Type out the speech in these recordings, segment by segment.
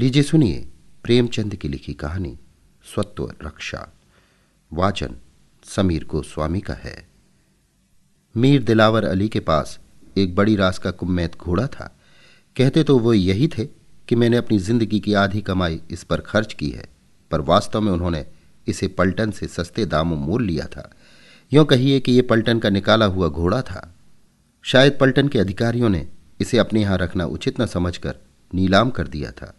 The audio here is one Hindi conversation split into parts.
लीजिए सुनिए प्रेमचंद की लिखी कहानी स्वत्व रक्षा। वाचन समीर गोस्वामी का है। मीर दिलावर अली के पास एक बड़ी रास का कुम्मैत घोड़ा था। कहते तो वो यही थे कि मैंने अपनी ज़िंदगी की आधी कमाई इस पर खर्च की है, पर वास्तव में उन्होंने इसे पलटन से सस्ते दामों मोल लिया था। यों कहिए कि यह पलटन का निकाला हुआ घोड़ा था। शायद पलटन के अधिकारियों ने इसे अपने यहाँ रखना उचित न समझकर नीलाम कर दिया था।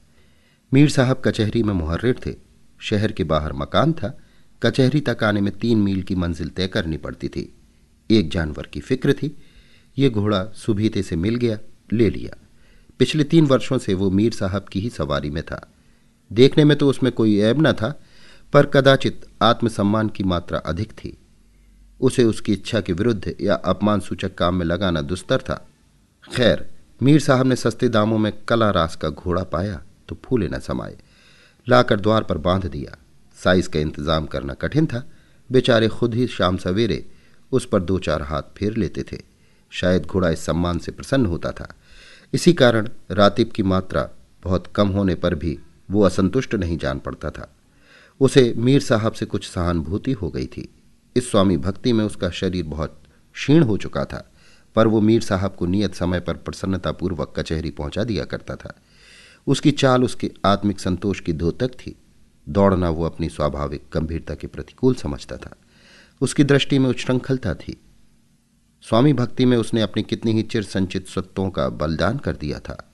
मीर साहब कचहरी में मुहर्र थे। शहर के बाहर मकान था। कचहरी तक आने में तीन मील की मंजिल तय करनी पड़ती थी। एक जानवर की फ़िक्र थी। ये घोड़ा सुबीते से मिल गया, ले लिया। पिछले तीन वर्षों से वो मीर साहब की ही सवारी में था। देखने में तो उसमें कोई ऐब न था, पर कदाचित आत्मसम्मान की मात्रा अधिक थी। उसे उसकी इच्छा के विरुद्ध या अपमान सूचक काम में लगाना दुस्तर था। खैर, मीर साहब ने सस्ते दामों में कला रास का घोड़ा पाया। तो फूले न समाये। लाकर द्वार पर बाँध दिया। साइज़ का इंतज़ाम करना कठिन था। बेचारे खुद ही शाम सवेरे उस पर दो चार हाथ फेर लेते थे। शायद घोड़ा इस सम्मान से प्रसन्न होता था। इसी कारण रातिब की मात्रा बहुत कम होने पर भी वो असंतुष्ट नहीं जान पड़ता था। उसे मीर साहब से कुछ सहानुभूति हो गई थी। इस स्वामी भक्ति में उसका शरीर बहुत क्षीण हो चुका था, पर वो मीर साहब को नियत समय पर प्रसन्नतापूर्वक कचहरी पहुँचा दिया करता था। उसकी चाल उसके आत्मिक संतोष की धोतक थी। दौड़ना वो अपनी स्वाभाविक गंभीरता के प्रतिकूल समझता था। उसकी दृष्टि में उच्छृंखलता थी। स्वामी भक्ति में उसने अपनी कितनी ही चिर संचित स्वत्वों का बलिदान कर दिया था।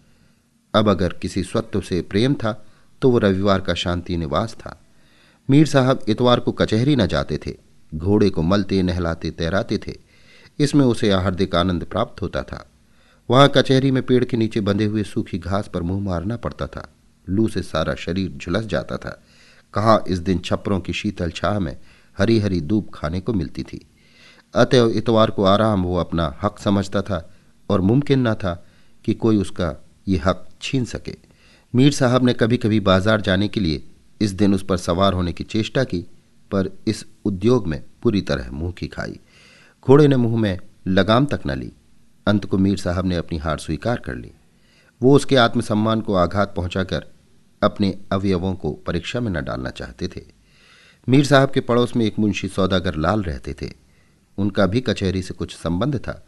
अब अगर किसी स्वत्व से प्रेम था तो वो रविवार का शांति निवास था। मीर साहब इतवार को कचहरी न जाते थे, घोड़े को मलते, नहलाते, तैराते थे। इसमें उसे हार्दिक आनंद प्राप्त होता था। वहाँ कचहरी में पेड़ के नीचे बंधे हुए सूखी घास पर मुँह मारना पड़ता था। लू से सारा शरीर झुलस जाता था। कहा इस दिन छप्परों की शीतल छाह में हरी हरी दूब खाने को मिलती थी। अतएव इतवार को आराम वो अपना हक समझता था और मुमकिन न था कि कोई उसका ये हक छीन सके। मीर साहब ने कभी कभी बाज़ार जाने के लिए इस दिन उस पर सवार होने की चेष्टा की, पर इस उद्योग में पूरी तरह मुँह की खाई। घोड़े ने मुँह में लगाम तक न ली। अंत को मीर साहब ने अपनी हार स्वीकार कर ली। वो उसके आत्मसम्मान को आघात पहुंचाकर अपने अवयवों को परीक्षा में न डालना चाहते थे। मीर साहब के पड़ोस में एक मुंशी सौदागर लाल रहते थे। उनका भी कचहरी से कुछ संबंध था।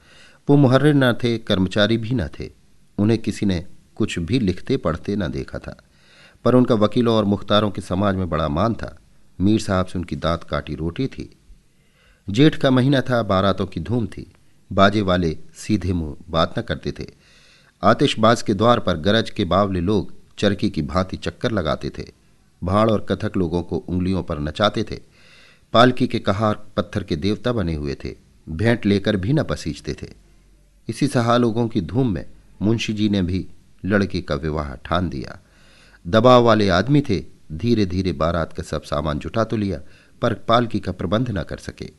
वो मुहर्र न थे, कर्मचारी भी न थे। उन्हें किसी ने कुछ भी लिखते पढ़ते न देखा था। पर उनका वकीलों और मुख्तारों के समाज में बड़ा मान था। मीर साहब से उनकी दांत काटी रोटी थी। जेठ का महीना था, बारातों की धूम थी। बाजे वाले सीधे मुँह बात न करते थे। आतिशबाज के द्वार पर गरज के बावले लोग चरखी की भांति चक्कर लगाते थे। भाड़ और कथक लोगों को उंगलियों पर नचाते थे। पालकी के कहार पत्थर के देवता बने हुए थे। भेंट लेकर भी न पसीजते थे। इसी सहा लोगों की धूम में मुंशी जी ने भी लड़के का विवाह ठान दिया। दबाव वाले आदमी थे। धीरे धीरे बारात का सब सामान जुटा तो लिया, पर पालकी का प्रबंध न कर सके।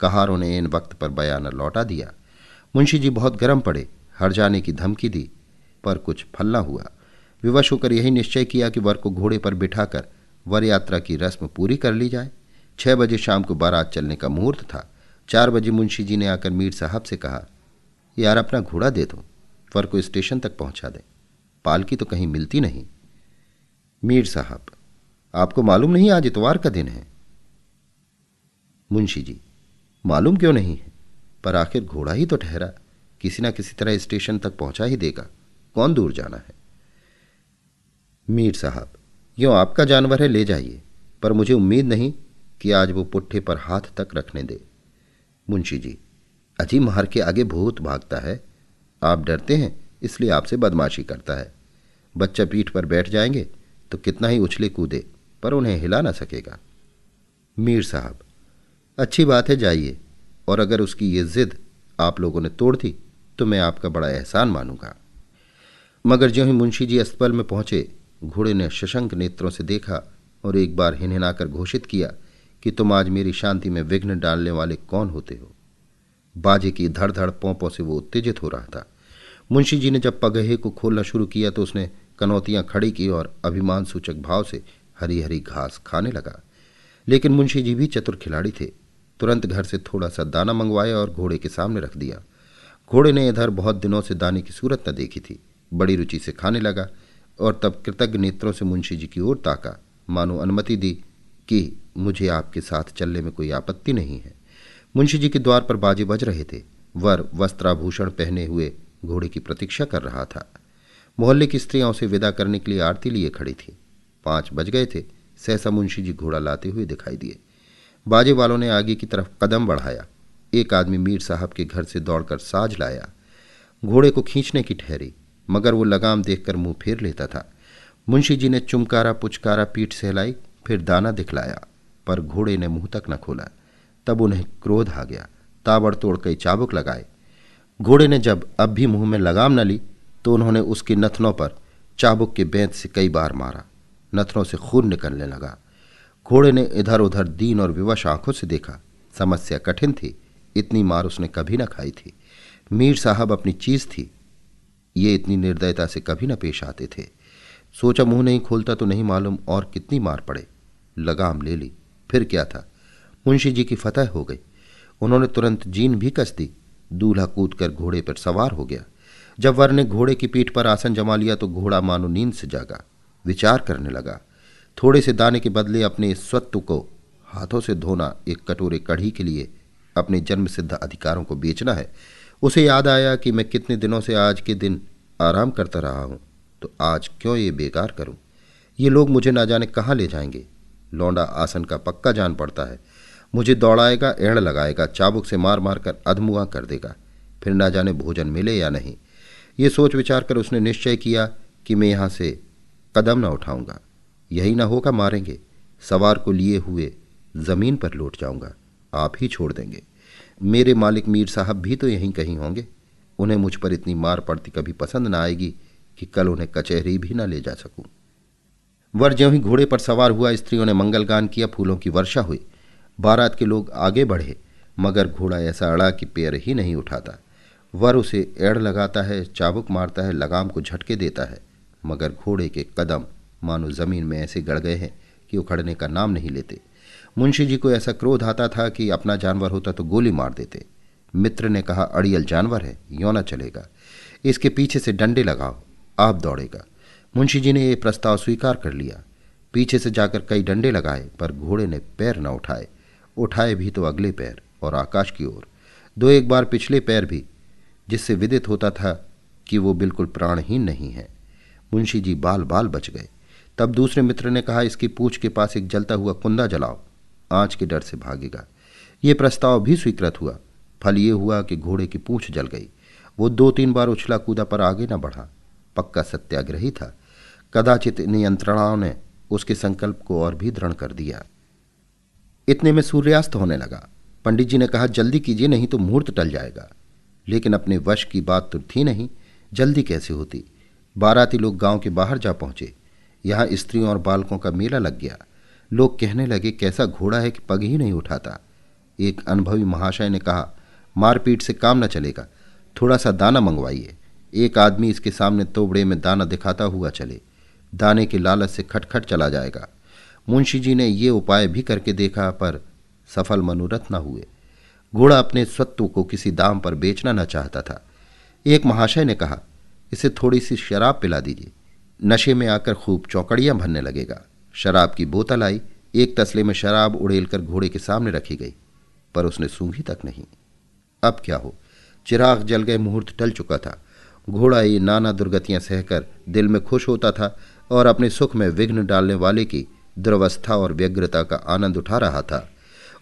कहारों ने इन वक्त पर बयान लौटा दिया। मुंशी जी बहुत गर्म पड़े, हर जाने की धमकी दी, पर कुछ फल न हुआ। विवश होकर यही निश्चय किया कि वर को घोड़े पर बिठाकर वर यात्रा की रस्म पूरी कर ली जाए। छह बजे शाम को बारात चलने का मुहूर्त था। चार बजे मुंशी जी ने आकर मीर साहब से कहा, यार, अपना घोड़ा दे दो, वर को स्टेशन तक पहुँचा दे। पालकी तो कहीं मिलती नहीं। मीर साहब, आपको मालूम नहीं आज इतवार का दिन है? मुंशी जी मालूम क्यों नहीं? है पर आखिर घोड़ा ही तो ठहरा। किसी ना किसी तरह स्टेशन तक पहुँचा ही देगा। कौन दूर जाना है? मीर साहब, यो आपका जानवर है, ले जाइए। पर मुझे उम्मीद नहीं कि आज वो पुट्ठे पर हाथ तक रखने दे। मुंशी जी अजी मार के आगे भूत भागता है। आप डरते हैं, इसलिए आपसे बदमाशी करता है। बच्चा पीठ पर बैठ जाएँगे तो कितना ही उछले कूदे, पर उन्हें हिला ना सकेगा। मीर साहब, अच्छी बात है, जाइए। और अगर उसकी ये जिद आप लोगों ने तोड़ दी तो मैं आपका बड़ा एहसान मानूँगा। मगर ज्यों ही मुंशी जी अस्पताल में पहुँचे, घोड़े ने शशंक नेत्रों से देखा और एक बार हिनहिनाकर घोषित किया कि तुम आज मेरी शांति में विघ्न डालने वाले कौन होते हो। बाजे की धड़ धड़ पोंपों से वो उत्तेजित हो रहा था। मुंशी जी ने जब पगहे को खोलना शुरू किया तो उसने कनौतियाँ खड़ी की और अभिमान सूचक भाव से हरी हरी घास खाने लगा। लेकिन मुंशी जी भी चतुर खिलाड़ी थे। तुरंत घर से थोड़ा सा दाना मंगवाया और घोड़े के सामने रख दिया। घोड़े ने इधर बहुत दिनों से दाने की सूरत न देखी थी। बड़ी रुचि से खाने लगा और तब कृतज्ञ नेत्रों से मुंशी जी की ओर ताका। मानो अनुमति दी कि मुझे आपके साथ चलने में कोई आपत्ति नहीं है। मुंशी जी के द्वार पर बाजे बज रहे थे। वर वस्त्राभूषण पहने हुए घोड़े की प्रतीक्षा कर रहा था। मोहल्ले की स्त्रियाँ उसे विदा करने के लिए आरती लिए खड़ी थी। पाँच बज गए थे। सहसा मुंशी जी घोड़ा लाते हुए दिखाई दिए। बाजे वालों ने आगे की तरफ़ कदम बढ़ाया। एक आदमी मीर साहब के घर से दौड़कर साज लाया। घोड़े को खींचने की ठहरी, मगर वो लगाम देखकर मुँह फेर लेता था। मुंशी जी ने चुमकारा पुचकारा पीठ सहलाई, फिर दाना दिखलाया, पर घोड़े ने मुँह तक न खोला। तब उन्हें क्रोध आ गया, ताबड़तोड़ कई चाबुक लगाए। घोड़े ने जब अब भी मुँह में लगाम न ली तो उन्होंने उसके नथनों पर चाबुक के बेंत से कई बार मारा। नथनों से खून निकलने लगा। घोड़े ने इधर उधर दीन और विवश आँखों से देखा। समस्या कठिन थी, इतनी मार उसने कभी न खाई थी। मीर साहब अपनी चीज़ थी, ये इतनी निर्दयता से कभी न पेश आते थे। सोचा मुँह नहीं खोलता तो नहीं मालूम और कितनी मार पड़े। लगाम ले ली, फिर क्या था? मुंशी जी की फतह हो गई। उन्होंने तुरंत जीन भी कस दी, दूल्हा कूद कर घोड़े पर सवार हो गया। जब वर ने घोड़े की पीठ पर आसन जमा लिया तो घोड़ा मानो नींद से जागा, विचार करने लगा। थोड़े से दाने के बदले अपने स्वत्व को हाथों से धोना एक कटोरे कढ़ी के लिए अपने जन्म सिद्ध अधिकारों को बेचना है। उसे याद आया कि मैं कितने दिनों से आज के दिन आराम करता रहा हूँ तो आज क्यों ये बेकार करूँ? ये लोग मुझे ना जाने कहाँ ले जाएँगे। लौंडा आसन का पक्का जान पड़ता है। मुझे दौड़ाएगा, एड़ लगाएगा, चाबुक से मार मार कर अधमुआ कर देगा। फिर ना जाने भोजन मिले या नहीं। ये सोच विचार कर उसने निश्चय किया कि मैं यहाँ से कदम न उठाऊँगा। यही ना होगा मारेंगे। सवार को लिए हुए ज़मीन पर लौट जाऊँगा। आप ही छोड़ देंगे। मेरे मालिक मीर साहब भी तो यहीं कहीं होंगे। उन्हें मुझ पर इतनी मार पड़ती कभी पसंद ना आएगी कि कल उन्हें कचहरी भी ना ले जा सकूँ। वर ज्यों ही घोड़े पर सवार हुआ, स्त्रियों ने मंगलगान किया, फूलों की वर्षा हुई। बारात के लोग आगे बढ़े, मगर घोड़ा ऐसा अड़ा कि पैर ही नहीं उठाता। वर उसे एड़ लगाता है, चाबुक मारता है, लगाम को झटके देता है, मगर घोड़े के कदम मानो ज़मीन में ऐसे गड़ गए हैं कि उखड़ने का नाम नहीं लेते। मुंशी जी को ऐसा क्रोध आता था कि अपना जानवर होता तो गोली मार देते। मित्र ने कहा, अड़ियल जानवर है, यो न चलेगा। इसके पीछे से डंडे लगाओ, आप दौड़ेगा। मुंशी जी ने यह प्रस्ताव स्वीकार कर लिया। पीछे से जाकर कई डंडे लगाए, पर घोड़े ने पैर न उठाए। उठाए भी तो अगले पैर और आकाश की ओर। दो एक बार पिछले पैर भी, जिससे विदित होता था कि वो बिल्कुल प्राणहीन नहीं है। मुंशी जी बाल बाल बच गए। तब दूसरे मित्र ने कहा, इसकी पूछ के पास एक जलता हुआ कुंदा जलाओ। आँच के डर से भागेगा। ये प्रस्ताव भी स्वीकृत हुआ। फल ये हुआ कि घोड़े की पूछ जल गई। वो दो तीन बार उछला कूदा पर आगे न बढ़ा। पक्का सत्याग्रही था। कदाचित नियंत्रणाओं ने उसके संकल्प को और भी दृढ़ कर दिया। इतने में सूर्यास्त होने लगा। पंडित जी ने कहा, जल्दी कीजिए, नहीं तो मुहूर्त टल जाएगा। लेकिन अपने वश की बात तो थी नहीं। जल्दी कैसे होती? बाराती लोग गाँव के बाहर जा पहुँचे। यहाँ स्त्रियों और बालकों का मेला लग गया। लोग कहने लगे, कैसा घोड़ा है कि पग ही नहीं उठाता? एक अनुभवी महाशय ने कहा, मारपीट से काम न चलेगा, थोड़ा सा दाना मंगवाइए। एक आदमी इसके सामने तोबड़े में दाना दिखाता हुआ चले। दाने के लालच से खटखट चला जाएगा। मुंशी जी ने ये उपाय भी करके देखा, पर सफल मनोरथ न हुए। घोड़ा अपने स्वत्व को किसी दाम पर बेचना न चाहता था। एक महाशय ने कहा, इसे थोड़ी सी शराब पिला दीजिए। नशे में आकर खूब चौकड़ियाँ भरने लगेगा। शराब की बोतल आई, एक तसले में शराब उड़ेलकर घोड़े के सामने रखी गई, पर उसने सूंघी तक नहीं। अब क्या हो? चिराग जल गए मुहूर्त टल चुका था। घोड़ा ये नाना दुर्गतियाँ सहकर दिल में खुश होता था और अपने सुख में विघ्न डालने वाले की दुर्वस्था और व्यग्रता का आनंद उठा रहा था।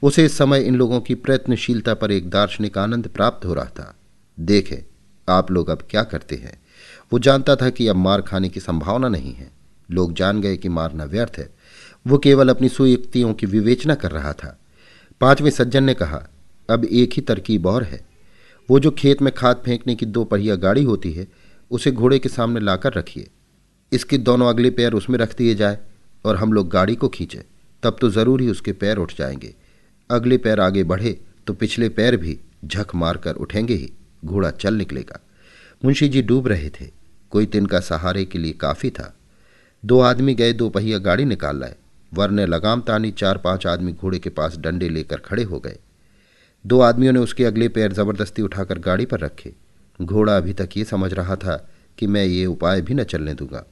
उसे इस समय इन लोगों की प्रयत्नशीलता पर एक दार्शनिक आनंद प्राप्त हो रहा था। देखें आप लोग अब क्या करते हैं? वो जानता था कि अब मार खाने की संभावना नहीं है। लोग जान गए कि मारना व्यर्थ है। वो केवल अपनी सुयुक्तियों की विवेचना कर रहा था। पाँचवें सज्जन ने कहा, अब एक ही तरकीब और है। वो जो खेत में खाद फेंकने की दो पहिया गाड़ी होती है, उसे घोड़े के सामने लाकर रखिए। इसके दोनों अगले पैर उसमें रख दिए जाए और हम लोग गाड़ी को खींचे। तब तो ज़रूर ही उसके पैर उठ जाएँगे। अगले पैर आगे बढ़े तो पिछले पैर भी झक मारकर उठेंगे ही। घोड़ा चल निकलेगा। मुंशी जी डूब रहे थे। कोई तिनका सहारे के लिए काफ़ी था। दो आदमी गए, दो पहिया गाड़ी निकाल लाए। वर ने लगाम तानी चार पाँच आदमी घोड़े के पास डंडे लेकर खड़े हो गए। दो आदमियों ने उसके अगले पैर ज़बरदस्ती उठाकर गाड़ी पर रखे। घोड़ा अभी तक ये समझ रहा था कि मैं ये उपाय भी न चलने दूँगा।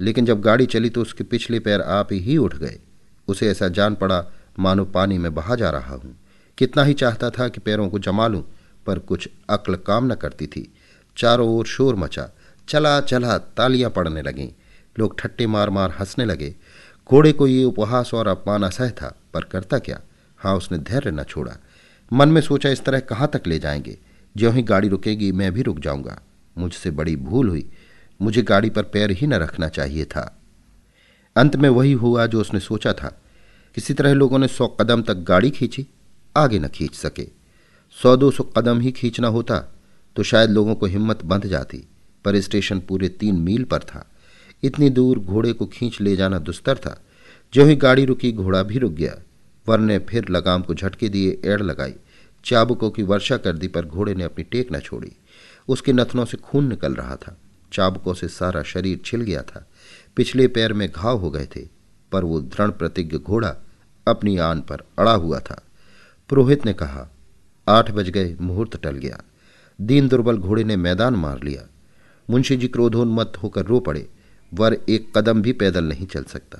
लेकिन जब गाड़ी चली तो उसके पिछले पैर आप ही उठ गए। उसे ऐसा जान पड़ा, मानो पानी में बहा जा रहा हूँ। कितना ही चाहता था कि पैरों को जमा लूँ पर कुछ अक्ल काम न करती थी। चारों ओर शोर मचा, चला चला, तालियाँ पड़ने लगीं। लोग ठट्टे मार मार हंसने लगे। घोड़े को ये उपहास और अपमान असह था, पर करता क्या? हाँ उसने धैर्य न छोड़ा। मन में सोचा, इस तरह कहाँ तक ले जाएँगे? ज्यों ही गाड़ी रुकेगी, मैं भी रुक जाऊँगा। मुझसे बड़ी भूल हुई। मुझे गाड़ी पर पैर ही न रखना चाहिए था। अंत में वही हुआ जो उसने सोचा था। किसी तरह लोगों ने सौ कदम तक गाड़ी खींची, आगे न खींच सके। सौ दो सौ कदम ही खींचना होता तो शायद लोगों को हिम्मत बंध जाती, पर स्टेशन पूरे तीन मील पर था। इतनी दूर घोड़े को खींच ले जाना दुस्तर था। जो ही गाड़ी रुकी, घोड़ा भी रुक गया। वर ने फिर लगाम को झटके दिए, एड़ लगाई। चाबुकों की वर्षा कर दी, पर घोड़े ने अपनी टेक न छोड़ी। उसके नथनों से खून निकल रहा था। चाबुकों से सारा शरीर छिल गया था। पिछले पैर में घाव हो गए थे, पर वो दृढ़ प्रतिज्ञ घोड़ा अपनी आन पर अड़ा हुआ था। पुरोहित ने कहा आठ बज गए, मुहूर्त टल गया। दीन दुर्बल घोड़े ने मैदान मार लिया। मुंशी जी क्रोधोन्मत्त होकर रो पड़े। वर एक कदम भी पैदल नहीं चल सकता।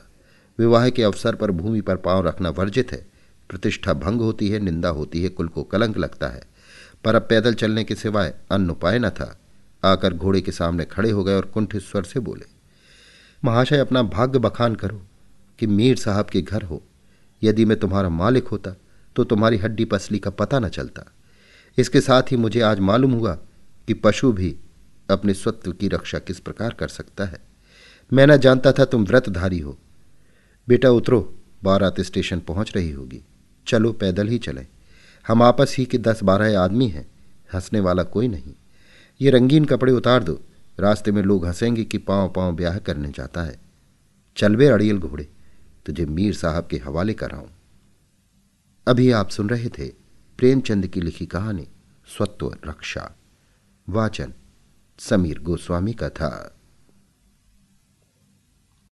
विवाह के अवसर पर भूमि पर पाँव रखना वर्जित है। प्रतिष्ठा भंग होती है, निंदा होती है, कुल को कलंक लगता है। पर अब पैदल चलने के सिवाय अन्य उपाय न था। आकर घोड़े के सामने खड़े हो गए और कुंठित स्वर से बोले, महाशय, अपना भाग्य बखान करो कि मीर साहब के घर हो। यदि मैं तुम्हारा मालिक होता तो तुम्हारी हड्डी पसली का पता न चलता। इसके साथ ही मुझे आज मालूम हुआ कि पशु भी अपने स्वत्व की रक्षा किस प्रकार कर सकता है। मैं न जानता था तुम व्रतधारी हो। बेटा उतरो, बारात स्टेशन पहुँच रही होगी। चलो, पैदल ही चले। हम आपस ही के दस बारह आदमी हैं, हंसने वाला कोई नहीं। ये रंगीन कपड़े उतार दो। रास्ते में लोग हंसेंगे कि पाँव पाँव ब्याह करने जाता है। चल चलवे अड़ियल घोड़े, तुझे मीर साहब के हवाले कराऊं। अभी आप सुन रहे थे प्रेमचंद की लिखी कहानी स्वत्व रक्षा। वाचन समीर गोस्वामी का था।